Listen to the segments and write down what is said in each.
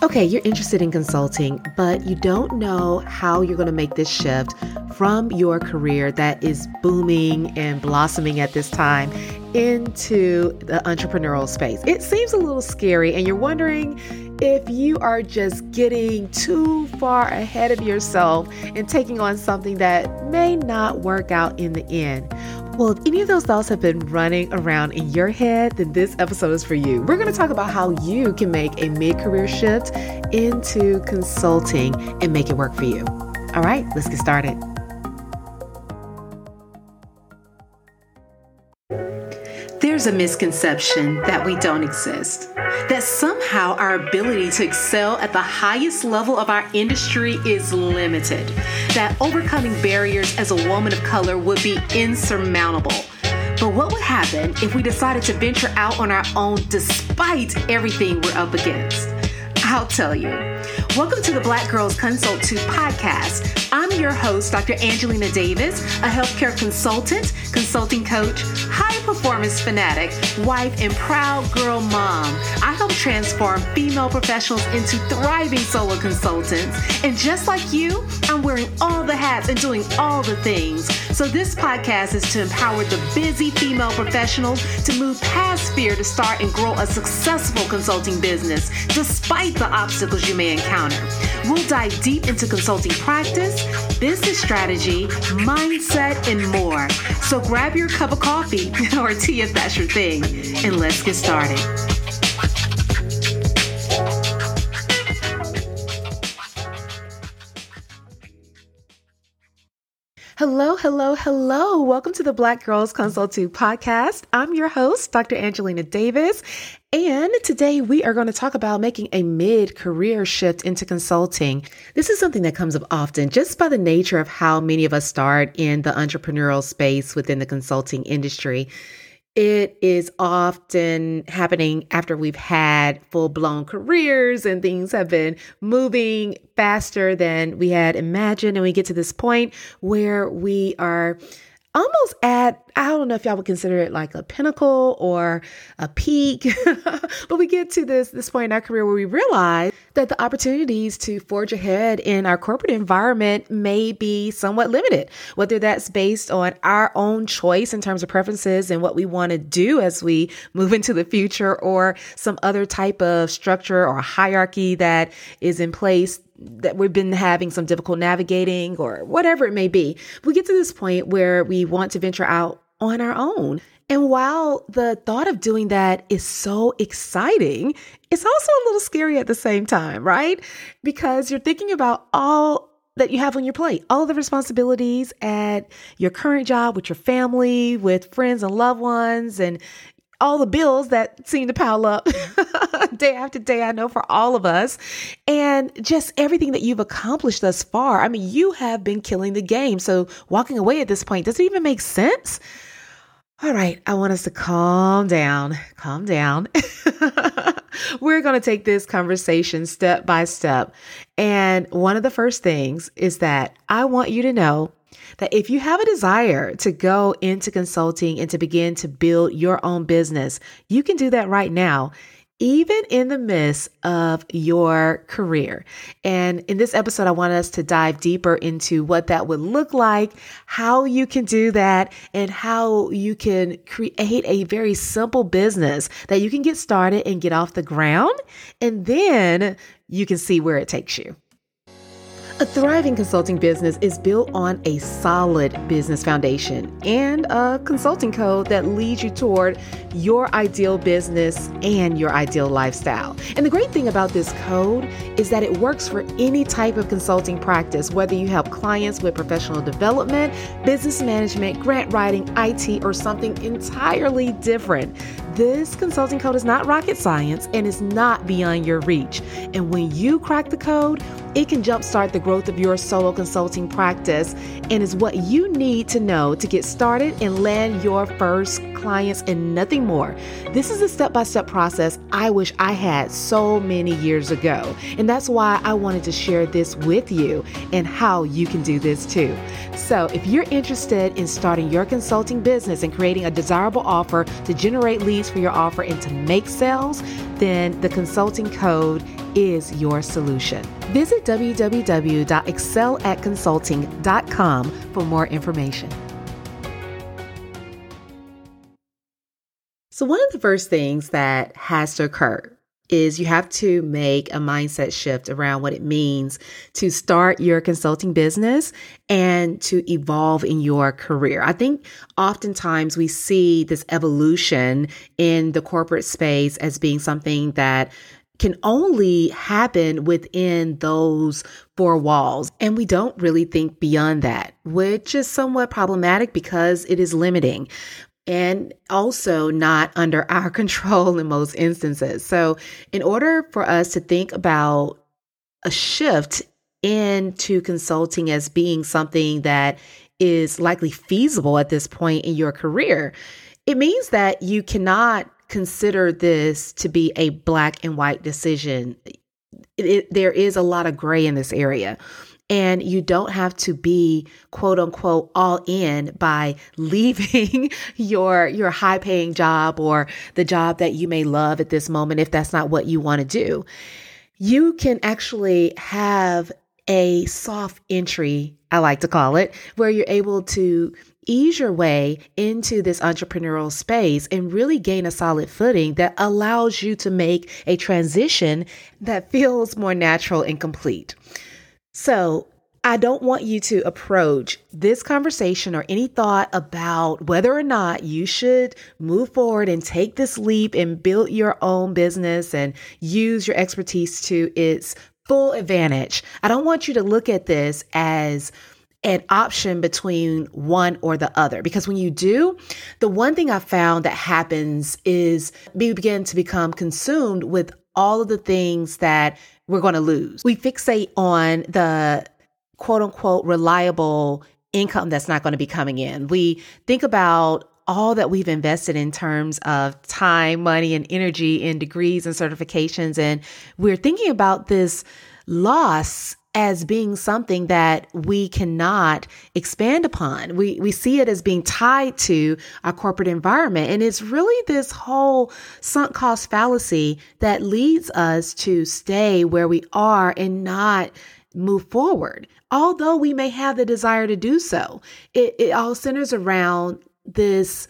Okay, you're interested in consulting, but you don't know how you're going to make this shift from your career that is booming and blossoming at this time into the entrepreneurial space. It seems a little scary, and you're wondering if you are just getting too far ahead of yourself and taking on something that may not work out in the end. Well, if any of those thoughts have been running around in your head, then this episode is for you. We're going to talk about how you can make a mid career shift into consulting and make it work for you. All right, let's get started. There's a misconception that we don't exist, that somehow our ability to excel at the highest level of our industry is limited, that overcoming barriers as a woman of color would be insurmountable. But what would happen if we decided to venture out on our own despite everything we're up against? I'll tell you. Welcome to the Black Girls Consult 2 podcast. I'm your host, Dr. Angelina Davis, a healthcare consultant, consulting coach, high performance fanatic, wife, and proud girl mom. I help transform female professionals into thriving solo consultants. And just like you, I'm wearing all the hats and doing all the things. So this podcast is to empower the busy female professionals to move past fear to start and grow a successful consulting business despite the obstacles you may encounter. We'll dive deep into consulting practice, business strategy, mindset, and more. So grab your cup of coffee or tea if that's your thing, and let's get started. Hello, hello, hello. Welcome to the Black Girls Consult 2 podcast. I'm your host, Dr. Angelina Davis, and today we are going to talk about making a mid career shift into consulting. This is something that comes up often just by the nature of how many of us start in the entrepreneurial space within the consulting industry. It is often happening after we've had full blown careers and things have been moving faster than we had imagined. And we get to this point where we are almost at I don't know if y'all would consider it like a pinnacle or a peak, but we get to this this point in our career where we realize that the opportunities to forge ahead in our corporate environment may be somewhat limited, whether that's based on our own choice in terms of preferences and what we want to do as we move into the future or some other type of structure or hierarchy that is in place that we've been having some difficult navigating or whatever it may be. We get to this point where we want to venture out on our own. And while the thought of doing that is so exciting, it's also a little scary at the same time, right? Because you're thinking about all that you have on your plate, all the responsibilities at your current job with your family, with friends and loved ones, and all the bills that seem to pile up day after day, I know for all of us, and just everything that you've accomplished thus far. I mean, you have been killing the game. So walking away at this point, does it even make sense? All right, I want us to calm down, calm down. We're going to take this conversation step by step. And one of the first things is that I want you to know that if you have a desire to go into consulting and to begin to build your own business, you can do that right now even in the midst of your career. And in this episode, I want us to dive deeper into what that would look like, how you can do that, and how you can create a very simple business that you can get started and get off the ground. And then you can see where it takes you. A thriving consulting business is built on a solid business foundation and a consulting code that leads you toward your ideal business and your ideal lifestyle. And the great thing about this code is that it works for any type of consulting practice, whether you help clients with professional development, business management, grant writing, IT, or something entirely different. This consulting code is not rocket science and is not beyond your reach. And when you crack the code, it can jumpstart the growth of your solo consulting practice and is what you need to know to get started and land your first clients and nothing more. This is a step by step process I wish I had so many years ago. And that's why I wanted to share this with you and how you can do this too. So, if you're interested in starting your consulting business and creating a desirable offer to generate leads for your offer and to make sales, then the consulting code is your solution. Visit www.excelatconsulting.com for more information. So, one of the first things that has to occur is you have to make a mindset shift around what it means to start your consulting business and to evolve in your career. I think oftentimes we see this evolution in the corporate space as being something that can only happen within those four walls. And we don't really think beyond that, which is somewhat problematic because it is limiting and also not under our control in most instances. So, in order for us to think about a shift into consulting as being something that is likely feasible at this point in your career, it means that you cannot consider this to be a black and white decision. It, it, there is a lot of gray in this area. And you don't have to be quote unquote all in by leaving your, your high paying job or the job that you may love at this moment if that's not what you want to do. You can actually have a soft entry, I like to call it, where you're able to ease your way into this entrepreneurial space and really gain a solid footing that allows you to make a transition that feels more natural and complete. So, I don't want you to approach this conversation or any thought about whether or not you should move forward and take this leap and build your own business and use your expertise to its full advantage. I don't want you to look at this as an option between one or the other. Because when you do, the one thing I found that happens is we begin to become consumed with all of the things that we're going to lose. We fixate on the quote unquote reliable income that's not going to be coming in. We think about all that we've invested in terms of time, money, and energy in degrees and certifications. And we're thinking about this loss as being something that we cannot expand upon. We we see it as being tied to our corporate environment and it's really this whole sunk cost fallacy that leads us to stay where we are and not move forward. Although we may have the desire to do so, it, it all centers around this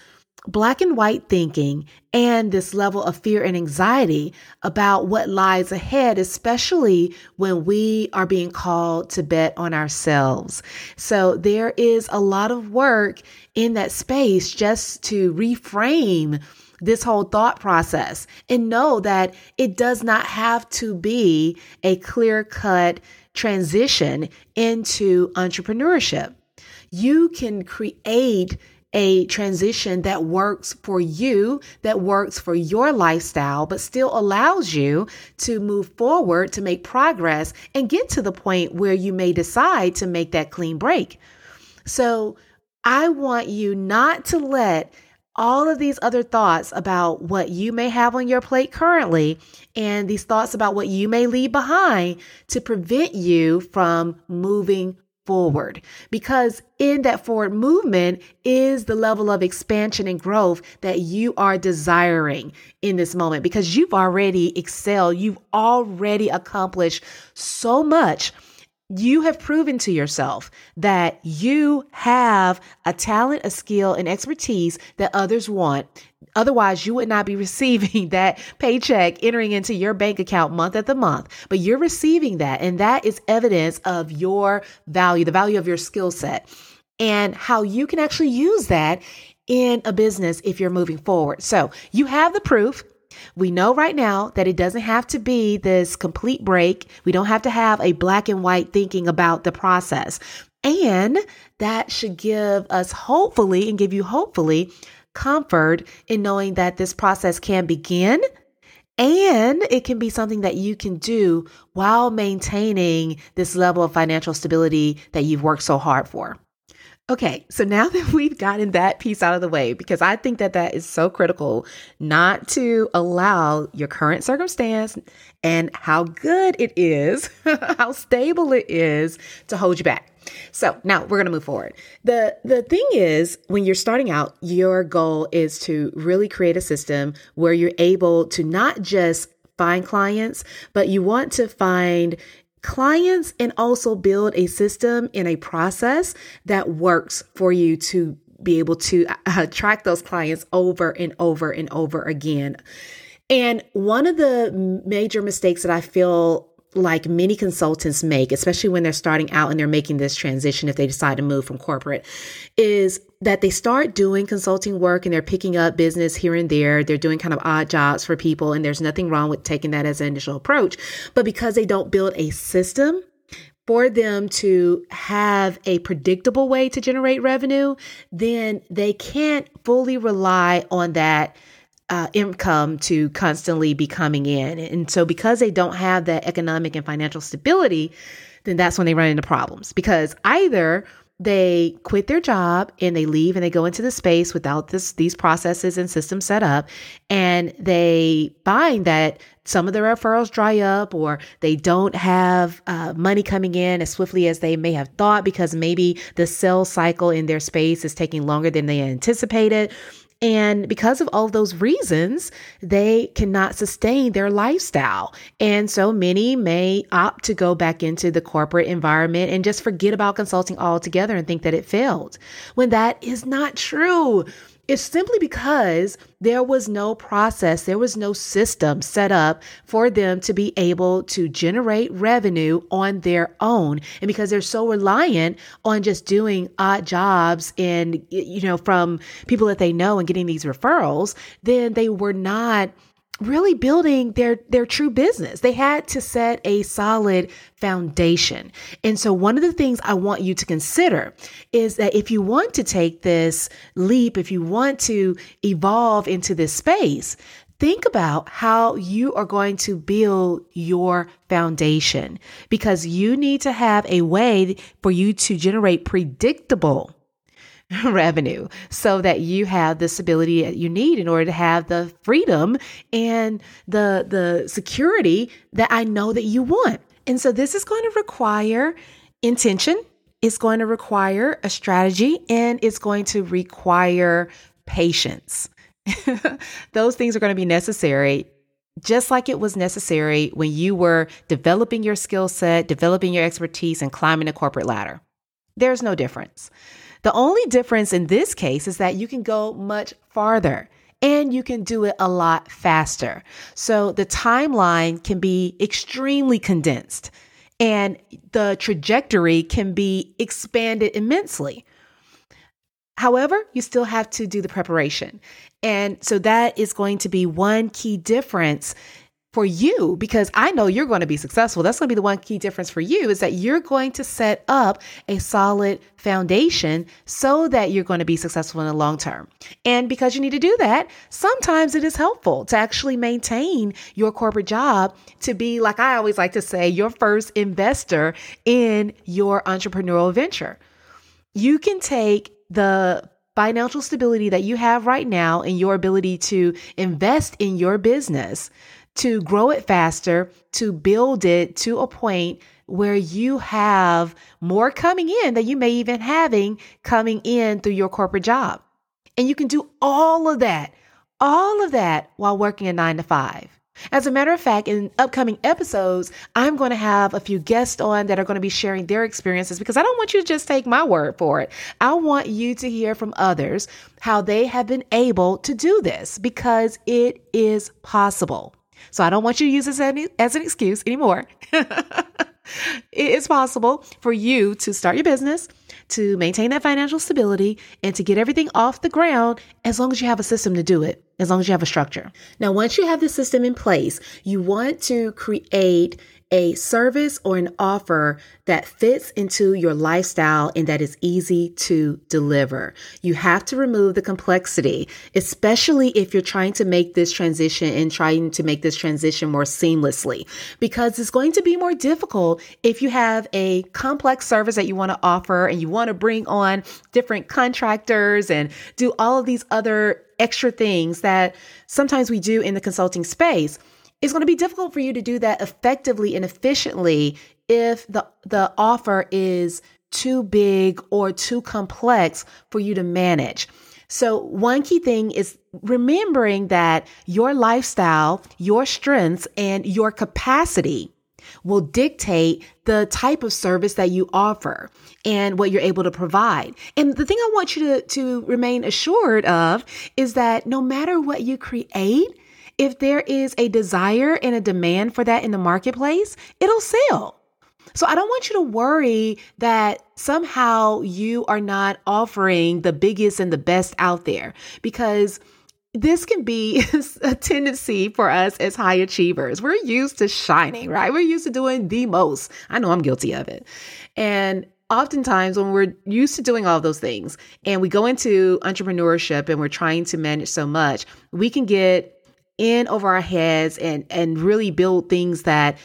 black and white thinking and this level of fear and anxiety about what lies ahead, especially when we are being called to bet on ourselves. So there is a lot of work in that space just to reframe this whole thought process and know that it does not have to be a clear cut transition into entrepreneurship. You can create a transition that works for you, that works for your lifestyle, but still allows you to move forward, to make progress, and get to the point where you may decide to make that clean break. So I want you not to let all of these other thoughts about what you may have on your plate currently and these thoughts about what you may leave behind to prevent you from moving forward. Because in that forward movement is the level of expansion and growth that you are desiring in this moment. Because you've already excelled, you've already accomplished so much. You have proven to yourself that you have a talent, a skill, and expertise that others want Otherwise, you would not be receiving that paycheck entering into your bank account month the month, but you're receiving that. And that is evidence of your value, the value of your skill set, and how you can actually use that in a business if you're moving forward. So you have the proof. We know right now that it doesn't have to be this complete break. We don't have to have a black and white thinking about the process. And that should give us hopefully and give you hopefully comfort in knowing that this process can begin and it can be something that you can do while maintaining this level of financial stability that you've worked so hard for. Okay, so now that we've gotten that piece out of the way, because I think that that is so critical not to allow your current circumstance and how good it is, how stable it is to hold you back. So now we're going to move forward. The the thing is when you're starting out, your goal is to really create a system where you're able to not just find clients, but you want to find clients and also build a system and a process that works for you to be able to uh, attract those clients over and over and over again. And one of the major mistakes that I feel like many consultants make, especially when they're starting out and they're making this transition if they decide to move from corporate, is that they start doing consulting work and they're picking up business here and there. They're doing kind of odd jobs for people, and there's nothing wrong with taking that as an initial approach. But because they don't build a system, for them to have a predictable way to generate revenue, then they can't fully rely on that uh, income to constantly be coming in. And so, because they don't have that economic and financial stability, then that's when they run into problems because either they quit their job and they leave and they go into the space without this these processes and systems set up and they find that some of the referrals dry up or they don't have uh, money coming in as swiftly as they may have thought because maybe the sales cycle in their space is taking longer than they anticipated and because of all those reasons, they cannot sustain their lifestyle. And so many may opt to go back into the corporate environment and just forget about consulting altogether and think that it failed when that is not true. It's simply because there was no process, there was no system set up for them to be able to generate revenue on their own. And because they're so reliant on just doing odd jobs and, you know, from people that they know and getting these referrals, then they were not really building their their true business. They had to set a solid foundation. And so one of the things I want you to consider is that if you want to take this leap, if you want to evolve into this space, think about how you are going to build your foundation because you need to have a way for you to generate predictable revenue so that you have the stability that you need in order to have the freedom and the the security that I know that you want. And so this is going to require intention, it's going to require a strategy, and it's going to require patience. Those things are going to be necessary just like it was necessary when you were developing your skill set, developing your expertise, and climbing the corporate ladder. There's no difference. The only difference in this case is that you can go much farther and you can do it a lot faster. So the timeline can be extremely condensed and the trajectory can be expanded immensely. However, you still have to do the preparation. And so that is going to be one key difference for you because I know you're going to be successful. That's going to be the one key difference for you is that you're going to set up a solid foundation so that you're going to be successful in the long term. And because you need to do that, sometimes it is helpful to actually maintain your corporate job to be, like I always like to say, your first investor in your entrepreneurial venture. You can take the financial stability that you have right now and your ability to invest in your business to grow it faster, to build it to a point where you have more coming in than you may even having coming in through your corporate job. And you can do all of that, all of that while working a nine to five. As a matter of fact, in upcoming episodes, I'm going to have a few guests on that are going to be sharing their experiences because I don't want you to just take my word for it. I want you to hear from others how they have been able to do this because it is possible. So I don't want you to use this as an excuse anymore. it is possible for you to start your business, to maintain that financial stability, and to get everything off the ground as long as you have a system to do it, as long as you have a structure. Now, once you have the system in place, you want to create a service or an offer that fits into your lifestyle and that is easy to deliver. You have to remove the complexity, especially if you're trying to make this transition and trying to make this transition more seamlessly, because it's going to be more difficult if you have a complex service that you want to offer and you want to bring on different contractors and do all of these other extra things that sometimes we do in the consulting space it's going to be difficult for you to do that effectively and efficiently if the the offer is too big or too complex for you to manage. So, one key thing is remembering that your lifestyle, your strengths, and your capacity will dictate the type of service that you offer and what you're able to provide. And the thing I want you to, to remain assured of is that no matter what you create, if there is a desire and a demand for that in the marketplace, it'll sell. So I don't want you to worry that somehow you are not offering the biggest and the best out there because this can be a tendency for us as high achievers. We're used to shining, right? We're used to doing the most. I know I'm guilty of it. And oftentimes when we're used to doing all those things and we go into entrepreneurship and we're trying to manage so much, we can get in over our heads and and really build things that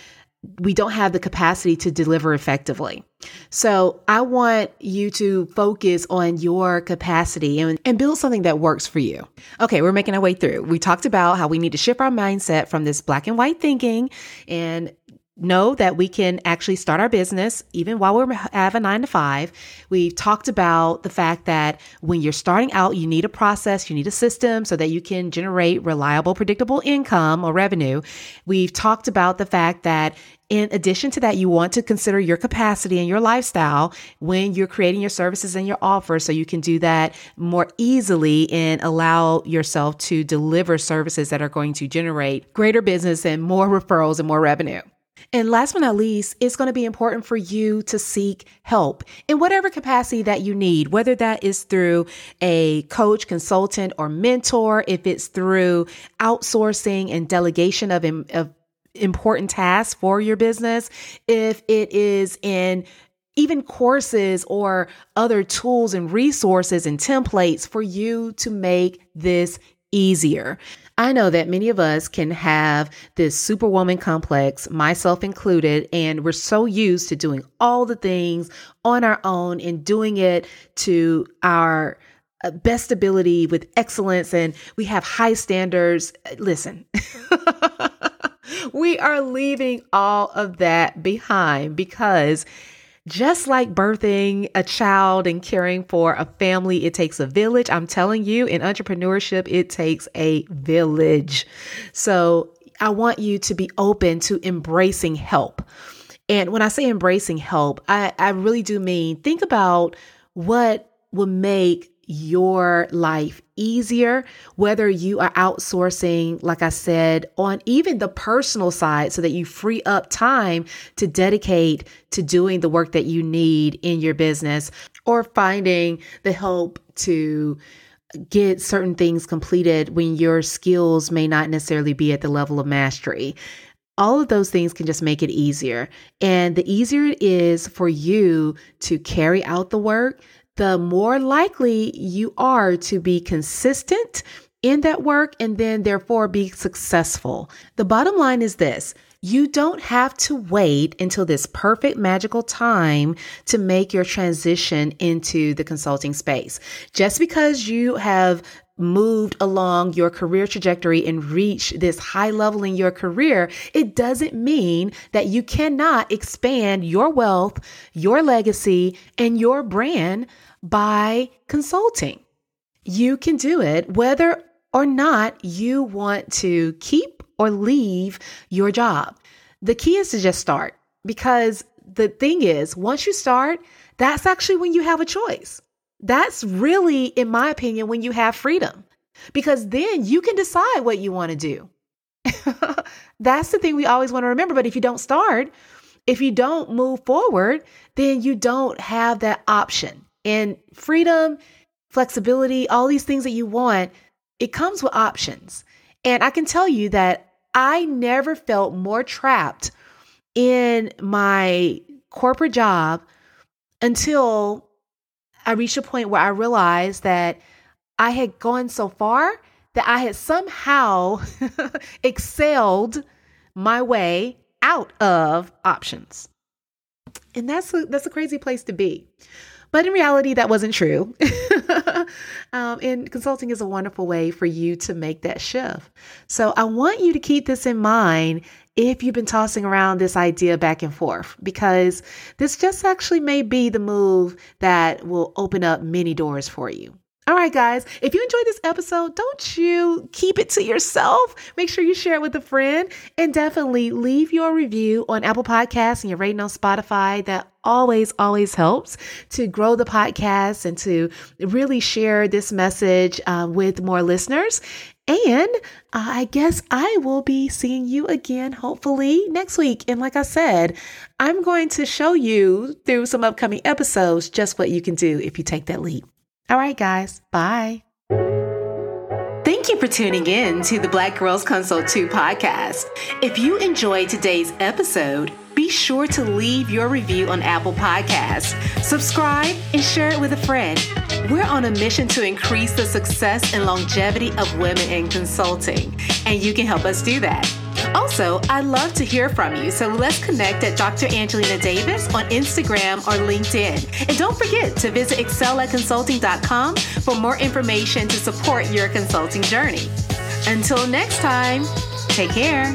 we don't have the capacity to deliver effectively. So I want you to focus on your capacity and, and build something that works for you. Okay, we're making our way through. We talked about how we need to shift our mindset from this black and white thinking and know that we can actually start our business even while we have a nine to five. We've talked about the fact that when you're starting out, you need a process, you need a system so that you can generate reliable, predictable income or revenue. We've talked about the fact that in addition to that, you want to consider your capacity and your lifestyle when you're creating your services and your offers so you can do that more easily and allow yourself to deliver services that are going to generate greater business and more referrals and more revenue. And last but not least, it's going to be important for you to seek help in whatever capacity that you need, whether that is through a coach, consultant, or mentor, if it's through outsourcing and delegation of, of important tasks for your business, if it is in even courses or other tools and resources and templates for you to make this easier. I know that many of us can have this superwoman complex, myself included, and we're so used to doing all the things on our own and doing it to our uh, best ability with excellence and we have high standards. Listen. we are leaving all of that behind because just like birthing a child and caring for a family, it takes a village. I'm telling you, in entrepreneurship, it takes a village. So I want you to be open to embracing help. And when I say embracing help, I, I really do mean think about what will make your life easier, whether you are outsourcing, like I said, on even the personal side, so that you free up time to dedicate to doing the work that you need in your business, or finding the help to get certain things completed when your skills may not necessarily be at the level of mastery. All of those things can just make it easier. And the easier it is for you to carry out the work, the more likely you are to be consistent in that work and then therefore be successful. The bottom line is this. You don't have to wait until this perfect magical time to make your transition into the consulting space. Just because you have moved along your career trajectory and reached this high level in your career, it doesn't mean that you cannot expand your wealth, your legacy, and your brand by consulting. You can do it whether or not you want to keep or leave your job. The key is to just start because the thing is, once you start, that's actually when you have a choice. That's really, in my opinion, when you have freedom because then you can decide what you want to do. That's the thing we always want to remember. But if you don't start, if you don't move forward, then you don't have that option. And freedom, flexibility, all these things that you want, it comes with options. And I can tell you that I never felt more trapped in my corporate job until I reached a point where I realized that I had gone so far that I had somehow excelled my way out of options. And that's a, that's a crazy place to be. But in reality, that wasn't true. um, and consulting is a wonderful way for you to make that shift. So I want you to keep this in mind if you've been tossing around this idea back and forth, because this just actually may be the move that will open up many doors for you. All right, guys, if you enjoyed this episode, don't you keep it to yourself. Make sure you share it with a friend and definitely leave your review on Apple Podcasts and your rating on Spotify. That always, always helps to grow the podcast and to really share this message uh, with more listeners. And uh, I guess I will be seeing you again, hopefully, next week. And like I said, I'm going to show you through some upcoming episodes just what you can do if you take that leap. All right, guys, bye. Thank you for tuning in to the Black Girls Consult 2 podcast. If you enjoyed today's episode, be sure to leave your review on Apple Podcasts, subscribe, and share it with a friend. We're on a mission to increase the success and longevity of women in consulting, and you can help us do that. Also, I'd love to hear from you, so let's connect at Dr. Angelina Davis on Instagram or LinkedIn. And don't forget to visit excelatconsulting.com for more information to support your consulting journey. Until next time, take care.